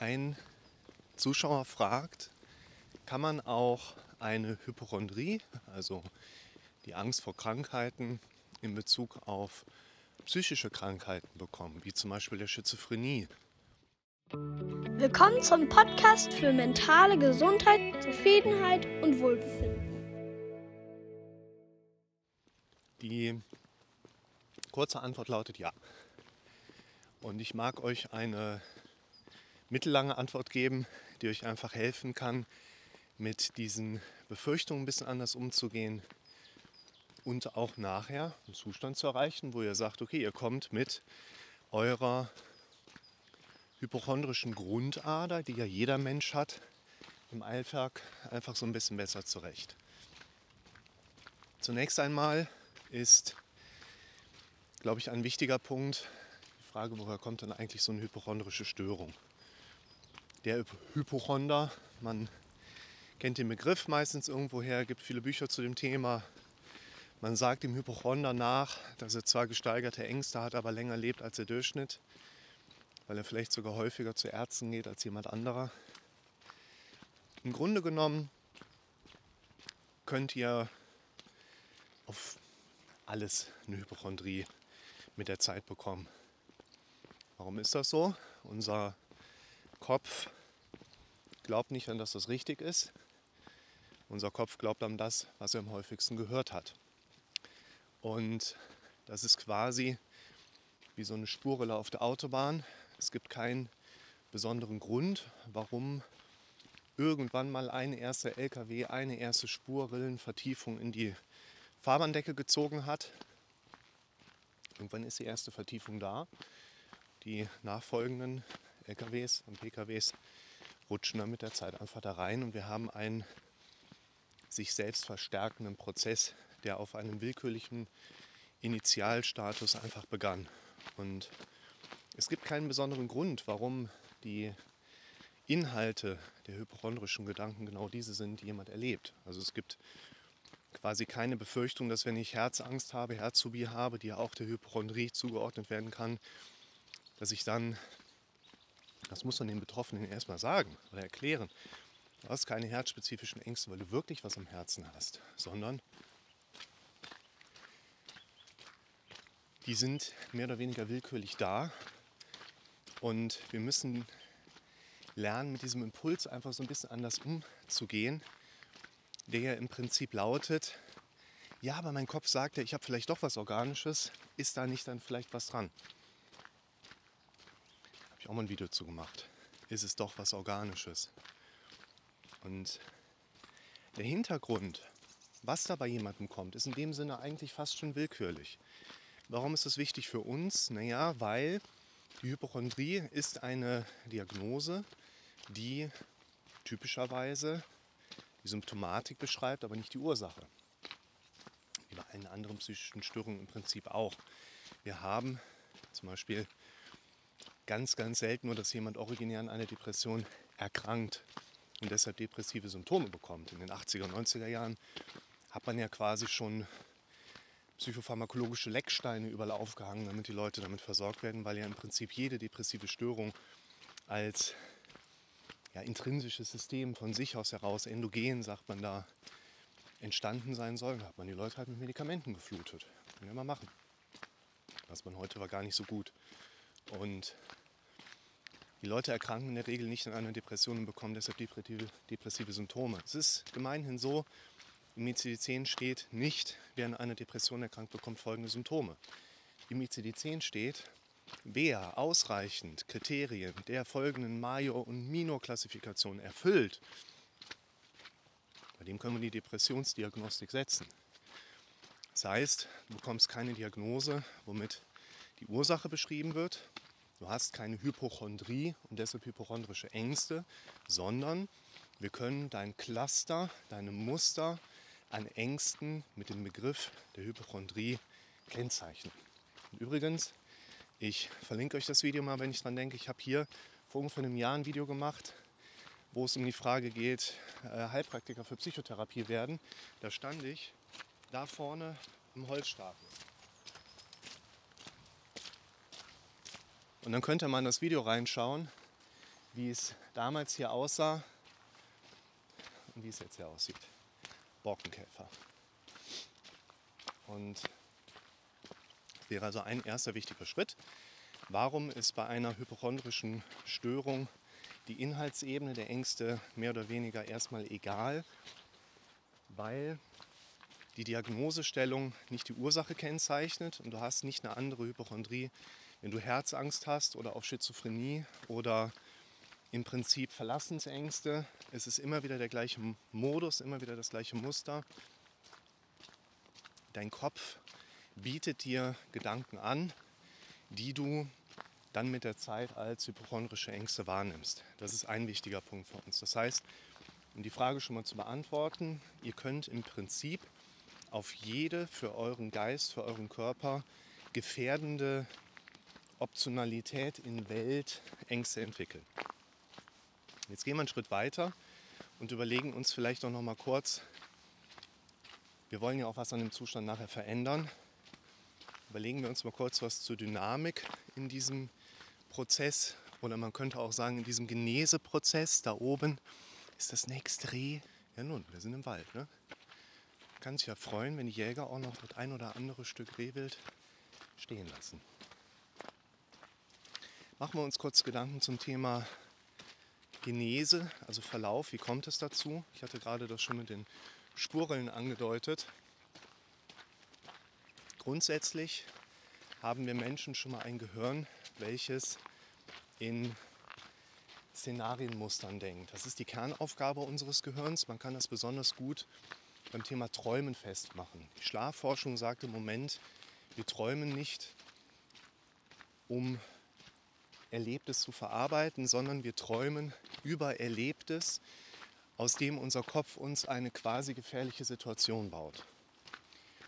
Ein Zuschauer fragt, kann man auch eine Hypochondrie, also die Angst vor Krankheiten in Bezug auf psychische Krankheiten bekommen, wie zum Beispiel der Schizophrenie. Willkommen zum Podcast für mentale Gesundheit, Zufriedenheit und Wohlbefinden. Die kurze Antwort lautet ja. Und ich mag euch eine mittellange Antwort geben, die euch einfach helfen kann, mit diesen Befürchtungen ein bisschen anders umzugehen und auch nachher einen Zustand zu erreichen, wo ihr sagt, okay, ihr kommt mit eurer hypochondrischen Grundader, die ja jeder Mensch hat, im Alltag einfach so ein bisschen besser zurecht. Zunächst einmal ist, glaube ich, ein wichtiger Punkt die Frage, woher kommt denn eigentlich so eine hypochondrische Störung? Der Hypochonder, man kennt den Begriff meistens irgendwoher, gibt viele Bücher zu dem Thema, man sagt dem Hypochonder nach, dass er zwar gesteigerte Ängste hat, aber länger lebt als der Durchschnitt, weil er vielleicht sogar häufiger zu Ärzten geht als jemand anderer. Im Grunde genommen könnt ihr auf alles eine Hypochondrie mit der Zeit bekommen. Warum ist das so? Unser Kopf glaubt nicht an, dass das richtig ist. Unser Kopf glaubt an das, was er am häufigsten gehört hat. Und das ist quasi wie so eine Spurrille auf der Autobahn. Es gibt keinen besonderen Grund, warum irgendwann mal ein erster LKW eine erste Spurrillenvertiefung in die Fahrbahndecke gezogen hat. Irgendwann ist die erste Vertiefung da. Die nachfolgenden LKWs und PKWs rutschen dann mit der Zeit einfach da rein und wir haben einen sich selbst verstärkenden Prozess der auf einem willkürlichen Initialstatus einfach begann. Und es gibt keinen besonderen Grund, warum die Inhalte der hypochondrischen Gedanken genau diese sind, die jemand erlebt. Also es gibt quasi keine Befürchtung, dass wenn ich Herzangst habe, Herzphobie habe, die ja auch der Hypochondrie zugeordnet werden kann, dass ich dann, das muss man den Betroffenen erstmal sagen oder erklären, du hast keine herzspezifischen Ängste, weil du wirklich was am Herzen hast, sondern die sind mehr oder weniger willkürlich da. Und wir müssen lernen, mit diesem Impuls einfach so ein bisschen anders umzugehen, der ja im Prinzip lautet, ja, aber mein Kopf sagt ja, ich habe vielleicht doch was Organisches, ist da nicht dann vielleicht was dran? Auch mal ein Video zu gemacht. Ist es doch was Organisches? Und der Hintergrund, was da bei jemandem kommt, ist in dem Sinne eigentlich fast schon willkürlich. Warum ist das wichtig für uns? Naja, weil die Hypochondrie ist eine Diagnose, die typischerweise die Symptomatik beschreibt, aber nicht die Ursache. Wie bei allen anderen psychischen Störungen im Prinzip auch. Wir haben zum Beispiel ganz, ganz selten nur, dass jemand originär an einer Depression erkrankt und deshalb depressive Symptome bekommt. In den 80er, 90er Jahren hat man ja quasi schon psychopharmakologische Lecksteine überall aufgehangen, damit die Leute damit versorgt werden, weil ja im Prinzip jede depressive Störung als ja, intrinsisches System von sich aus heraus, endogen sagt man da, entstanden sein soll. Da hat man die Leute halt mit Medikamenten geflutet. Können wir mal machen. Was man heute war gar nicht so gut. Und die Leute erkranken in der Regel nicht an einer Depression und bekommen deshalb depressive, depressive Symptome. Es ist gemeinhin so, im ICD-10 steht nicht, wer an einer Depression erkrankt, bekommt folgende Symptome. Im ICD-10 steht, wer ausreichend Kriterien der folgenden Major- und Minor-Klassifikation erfüllt, bei dem können wir die Depressionsdiagnostik setzen. Das heißt, du bekommst keine Diagnose, womit die Ursache beschrieben wird. Du hast keine Hypochondrie und deshalb hypochondrische Ängste, sondern wir können dein Cluster, deine Muster, an Ängsten mit dem Begriff der Hypochondrie kennzeichnen. Und übrigens, ich verlinke euch das Video mal, wenn ich dran denke. Ich habe hier vor ungefähr einem Jahr ein Video gemacht, wo es um die Frage geht, äh, Heilpraktiker für Psychotherapie werden. Da stand ich da vorne im Holzstapel. Und dann könnte man das Video reinschauen, wie es damals hier aussah und wie es jetzt hier aussieht. Borkenkäfer. Und wäre also ein erster wichtiger Schritt. Warum ist bei einer hypochondrischen Störung die Inhaltsebene der Ängste mehr oder weniger erstmal egal? Weil die Diagnosestellung nicht die Ursache kennzeichnet und du hast nicht eine andere Hypochondrie, wenn du Herzangst hast oder auch Schizophrenie oder im Prinzip Verlassensängste. Es ist immer wieder der gleiche Modus, immer wieder das gleiche Muster. Dein Kopf bietet dir Gedanken an, die du dann mit der Zeit als hypochondrische Ängste wahrnimmst. Das ist ein wichtiger Punkt für uns. Das heißt, um die Frage schon mal zu beantworten, ihr könnt im Prinzip auf jede für euren Geist, für euren Körper gefährdende Optionalität in Welt Ängste entwickeln. Jetzt gehen wir einen Schritt weiter und überlegen uns vielleicht auch noch mal kurz, wir wollen ja auch was an dem Zustand nachher verändern. Überlegen wir uns mal kurz was zur Dynamik in diesem Prozess oder man könnte auch sagen, in diesem Geneseprozess da oben ist das nächste Reh. Ja nun, wir sind im Wald. Ne? Kann sich ja freuen, wenn die Jäger auch noch das ein oder andere Stück Rehwild stehen lassen. Machen wir uns kurz Gedanken zum Thema Genese, also Verlauf. Wie kommt es dazu? Ich hatte gerade das schon mit den Spurrillen angedeutet. Grundsätzlich haben wir Menschen schon mal ein Gehirn, welches in Szenarienmustern denkt. Das ist die Kernaufgabe unseres Gehirns. Man kann das besonders gut beim Thema Träumen festmachen. Die Schlafforschung sagt im Moment, wir träumen nicht, um Erlebtes zu verarbeiten, sondern wir träumen über Erlebtes, aus dem unser Kopf uns eine quasi gefährliche Situation baut.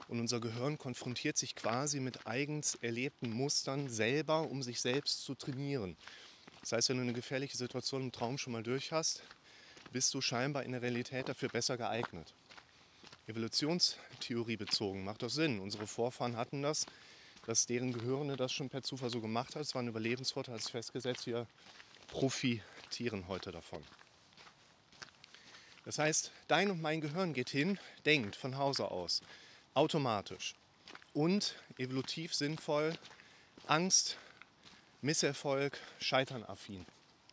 Und unser Gehirn konfrontiert sich quasi mit eigens erlebten Mustern selber, um sich selbst zu trainieren. Das heißt, wenn du eine gefährliche Situation im Traum schon mal durch hast, bist du scheinbar in der Realität dafür besser geeignet. Evolutionstheorie bezogen macht das Sinn. Unsere Vorfahren hatten das dass deren Gehörende das schon per Zufall so gemacht hat. Es war ein Überlebensvorteil, das ist festgesetzt. Wir profitieren heute davon. Das heißt, dein und mein Gehirn geht hin, denkt von Hause aus, automatisch und evolutiv sinnvoll, Angst, Misserfolg, Scheitern affin,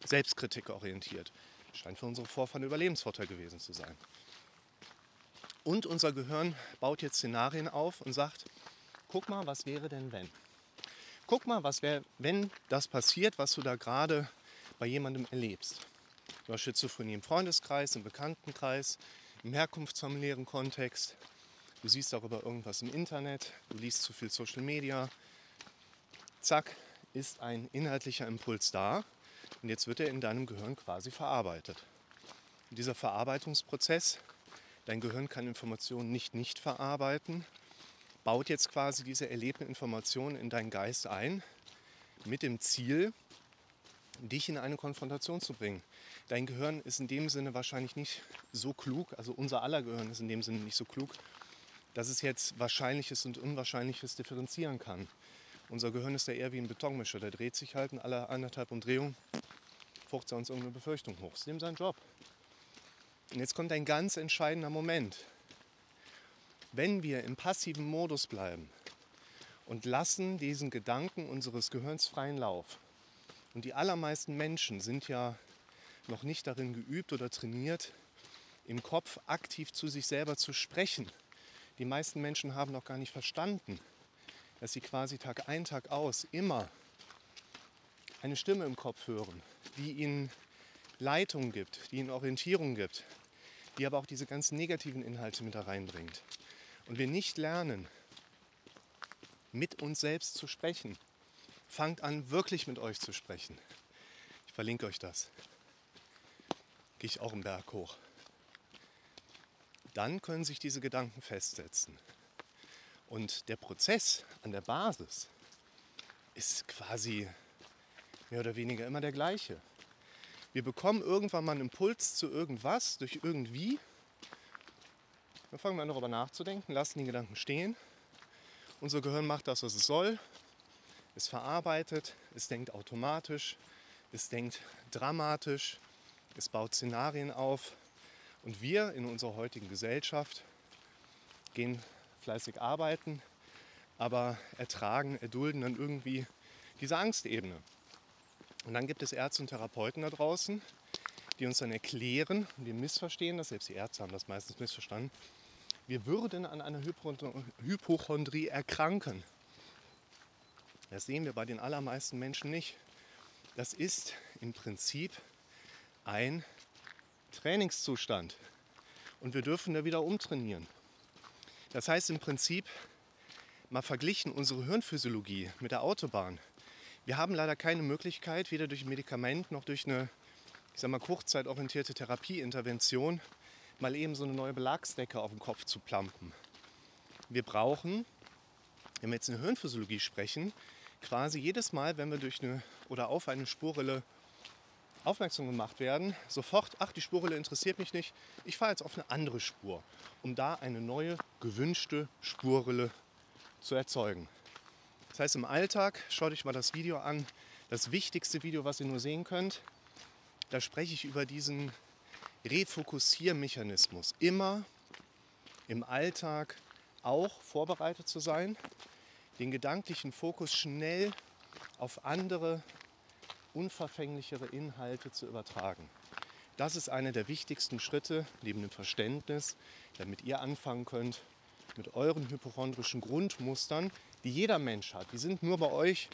Selbstkritik orientiert. Scheint für unsere Vorfahren Überlebensvorteil gewesen zu sein. Und unser Gehirn baut jetzt Szenarien auf und sagt, guck mal, was wäre denn wenn? Guck mal, was wäre, wenn das passiert, was du da gerade bei jemandem erlebst. Du hast Schizophrenie im Freundeskreis, im Bekanntenkreis, im herkunftsfamiliären Kontext. Du siehst darüber irgendwas im Internet, du liest zu viel Social Media. Zack, ist ein inhaltlicher Impuls da und jetzt wird er in deinem Gehirn quasi verarbeitet. Und dieser Verarbeitungsprozess, dein Gehirn kann Informationen nicht nicht verarbeiten, baut jetzt quasi diese erlebten Informationen in deinen Geist ein, mit dem Ziel, dich in eine Konfrontation zu bringen. Dein Gehirn ist in dem Sinne wahrscheinlich nicht so klug, also unser aller Gehirn ist in dem Sinne nicht so klug, dass es jetzt Wahrscheinliches und Unwahrscheinliches differenzieren kann. Unser Gehirn ist ja eher wie ein Betonmischer, der dreht sich halt in aller anderthalb Umdrehung, fucht er uns irgendeine Befürchtung hoch. Das ist dem sein Job. Und jetzt kommt ein ganz entscheidender Moment. Wenn wir im passiven Modus bleiben und lassen diesen Gedanken unseres Gehirns freien Lauf, und die allermeisten Menschen sind ja noch nicht darin geübt oder trainiert, im Kopf aktiv zu sich selber zu sprechen. Die meisten Menschen haben noch gar nicht verstanden, dass sie quasi Tag ein, Tag aus immer eine Stimme im Kopf hören, die ihnen Leitung gibt, die ihnen Orientierung gibt, die aber auch diese ganzen negativen Inhalte mit da reinbringt und wir nicht lernen, mit uns selbst zu sprechen, fangt an, wirklich mit euch zu sprechen. Ich verlinke euch das. Gehe ich auch im Berg hoch. Dann können sich diese Gedanken festsetzen. Und der Prozess an der Basis ist quasi mehr oder weniger immer der gleiche. Wir bekommen irgendwann mal einen Impuls zu irgendwas durch irgendwie dann fangen wir an darüber nachzudenken, lassen die Gedanken stehen. Unser Gehirn macht das, was es soll. Es verarbeitet, es denkt automatisch, es denkt dramatisch, es baut Szenarien auf. Und wir in unserer heutigen Gesellschaft gehen fleißig arbeiten, aber ertragen, erdulden dann irgendwie diese Angstebene. Und dann gibt es Ärzte und Therapeuten da draußen, die uns dann erklären, wir missverstehen das, selbst die Ärzte haben das meistens missverstanden, wir würden an einer Hypochondrie erkranken. Das sehen wir bei den allermeisten Menschen nicht. Das ist im Prinzip ein Trainingszustand. Und wir dürfen da wieder umtrainieren. Das heißt im Prinzip, mal verglichen unsere Hirnphysiologie mit der Autobahn. Wir haben leider keine Möglichkeit, weder durch ein Medikament noch durch eine ich sag mal, kurzzeitorientierte Therapieintervention mal eben so eine neue Belagsdecke auf den Kopf zu plampen. Wir brauchen, wenn wir jetzt in der Hirnphysiologie sprechen, quasi jedes Mal, wenn wir durch eine oder auf eine Spurrille aufmerksam gemacht werden, sofort, ach, die Spurrille interessiert mich nicht, ich fahre jetzt auf eine andere Spur, um da eine neue, gewünschte Spurrille zu erzeugen. Das heißt, im Alltag, schaut euch mal das Video an, das wichtigste Video, was ihr nur sehen könnt, da spreche ich über diesen Refokussiermechanismus. Immer im Alltag auch vorbereitet zu sein, den gedanklichen Fokus schnell auf andere, unverfänglichere Inhalte zu übertragen. Das ist einer der wichtigsten Schritte neben dem Verständnis, damit ihr anfangen könnt mit euren hypochondrischen Grundmustern, die jeder Mensch hat. Die sind nur bei euch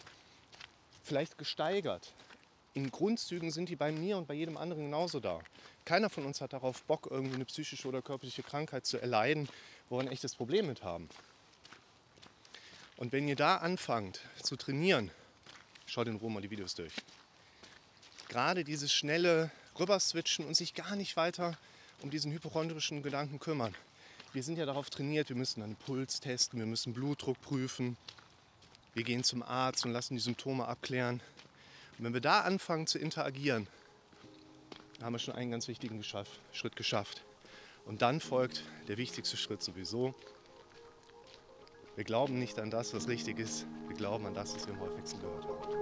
vielleicht gesteigert. In Grundzügen sind die bei mir und bei jedem anderen genauso da. Keiner von uns hat darauf Bock, irgendwie eine psychische oder körperliche Krankheit zu erleiden, wo wir ein echtes Problem mit haben. Und wenn ihr da anfangt zu trainieren, schaut in Ruhe mal die Videos durch. Gerade dieses schnelle Rüberswitchen und sich gar nicht weiter um diesen hypochondrischen Gedanken kümmern. Wir sind ja darauf trainiert, wir müssen einen Puls testen, wir müssen Blutdruck prüfen, wir gehen zum Arzt und lassen die Symptome abklären. Und wenn wir da anfangen zu interagieren, haben wir schon einen ganz wichtigen Schritt geschafft. Und dann folgt der wichtigste Schritt sowieso. Wir glauben nicht an das, was richtig ist. Wir glauben an das, was wir am häufigsten gehört haben.